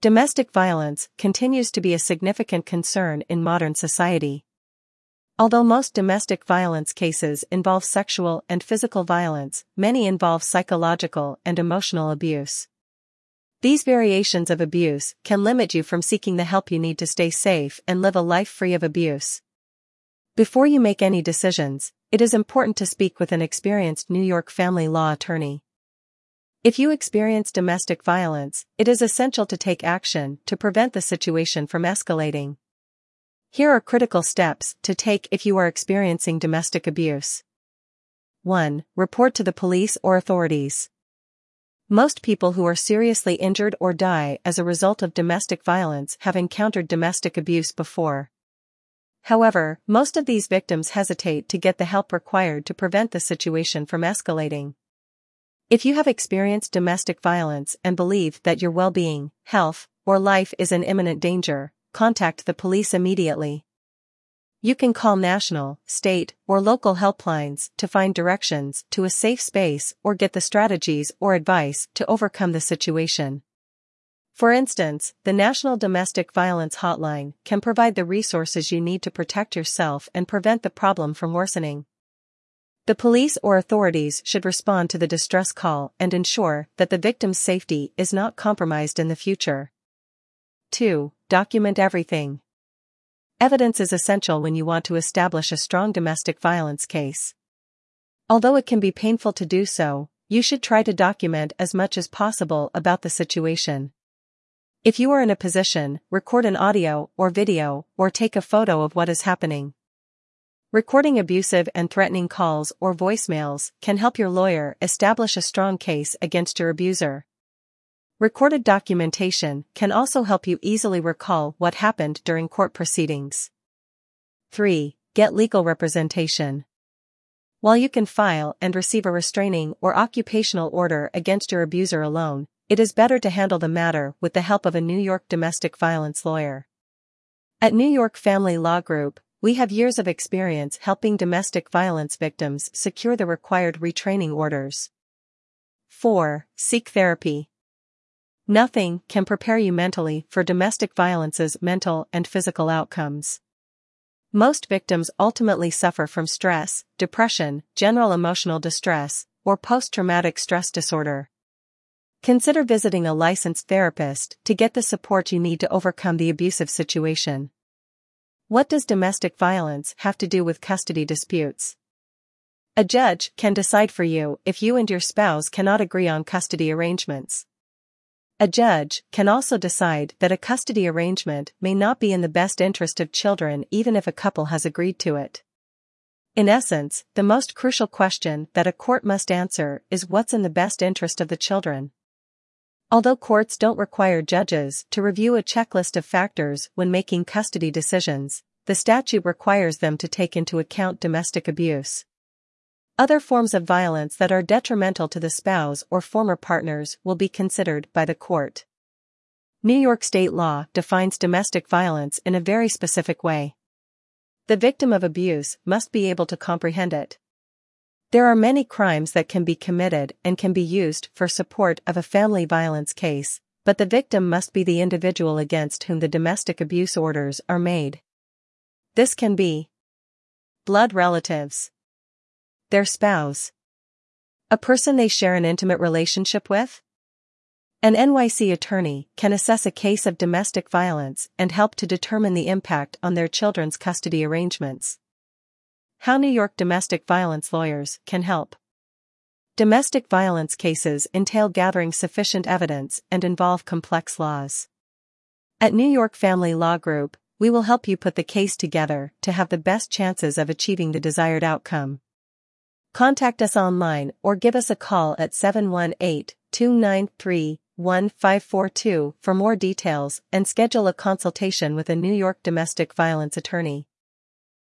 Domestic violence continues to be a significant concern in modern society. Although most domestic violence cases involve sexual and physical violence, many involve psychological and emotional abuse. These variations of abuse can limit you from seeking the help you need to stay safe and live a life free of abuse. Before you make any decisions, it is important to speak with an experienced New York family law attorney. If you experience domestic violence, it is essential to take action to prevent the situation from escalating. Here are critical steps to take if you are experiencing domestic abuse. 1. Report to the police or authorities. Most people who are seriously injured or die as a result of domestic violence have encountered domestic abuse before. However, most of these victims hesitate to get the help required to prevent the situation from escalating. If you have experienced domestic violence and believe that your well-being, health, or life is in imminent danger, contact the police immediately. You can call national, state, or local helplines to find directions to a safe space or get the strategies or advice to overcome the situation. For instance, the National Domestic Violence Hotline can provide the resources you need to protect yourself and prevent the problem from worsening. The police or authorities should respond to the distress call and ensure that the victim's safety is not compromised in the future. 2. Document everything. Evidence is essential when you want to establish a strong domestic violence case. Although it can be painful to do so, you should try to document as much as possible about the situation. If you are in a position, record an audio or video or take a photo of what is happening. Recording abusive and threatening calls or voicemails can help your lawyer establish a strong case against your abuser. Recorded documentation can also help you easily recall what happened during court proceedings. 3. Get legal representation. While you can file and receive a restraining or occupational order against your abuser alone, it is better to handle the matter with the help of a New York domestic violence lawyer. At New York Family Law Group, we have years of experience helping domestic violence victims secure the required retraining orders. 4. Seek therapy. Nothing can prepare you mentally for domestic violence's mental and physical outcomes. Most victims ultimately suffer from stress, depression, general emotional distress, or post-traumatic stress disorder. Consider visiting a licensed therapist to get the support you need to overcome the abusive situation. What does domestic violence have to do with custody disputes? A judge can decide for you if you and your spouse cannot agree on custody arrangements. A judge can also decide that a custody arrangement may not be in the best interest of children even if a couple has agreed to it. In essence, the most crucial question that a court must answer is what's in the best interest of the children. Although courts don't require judges to review a checklist of factors when making custody decisions, the statute requires them to take into account domestic abuse. Other forms of violence that are detrimental to the spouse or former partners will be considered by the court. New York state law defines domestic violence in a very specific way. The victim of abuse must be able to comprehend it. There are many crimes that can be committed and can be used for support of a family violence case, but the victim must be the individual against whom the domestic abuse orders are made. This can be blood relatives, their spouse. A person they share an intimate relationship with? An NYC attorney can assess a case of domestic violence and help to determine the impact on their children's custody arrangements. How New York domestic violence lawyers can help. Domestic violence cases entail gathering sufficient evidence and involve complex laws. At New York Family Law Group, we will help you put the case together to have the best chances of achieving the desired outcome. Contact us online or give us a call at 718-293-1542 for more details and schedule a consultation with a New York domestic violence attorney.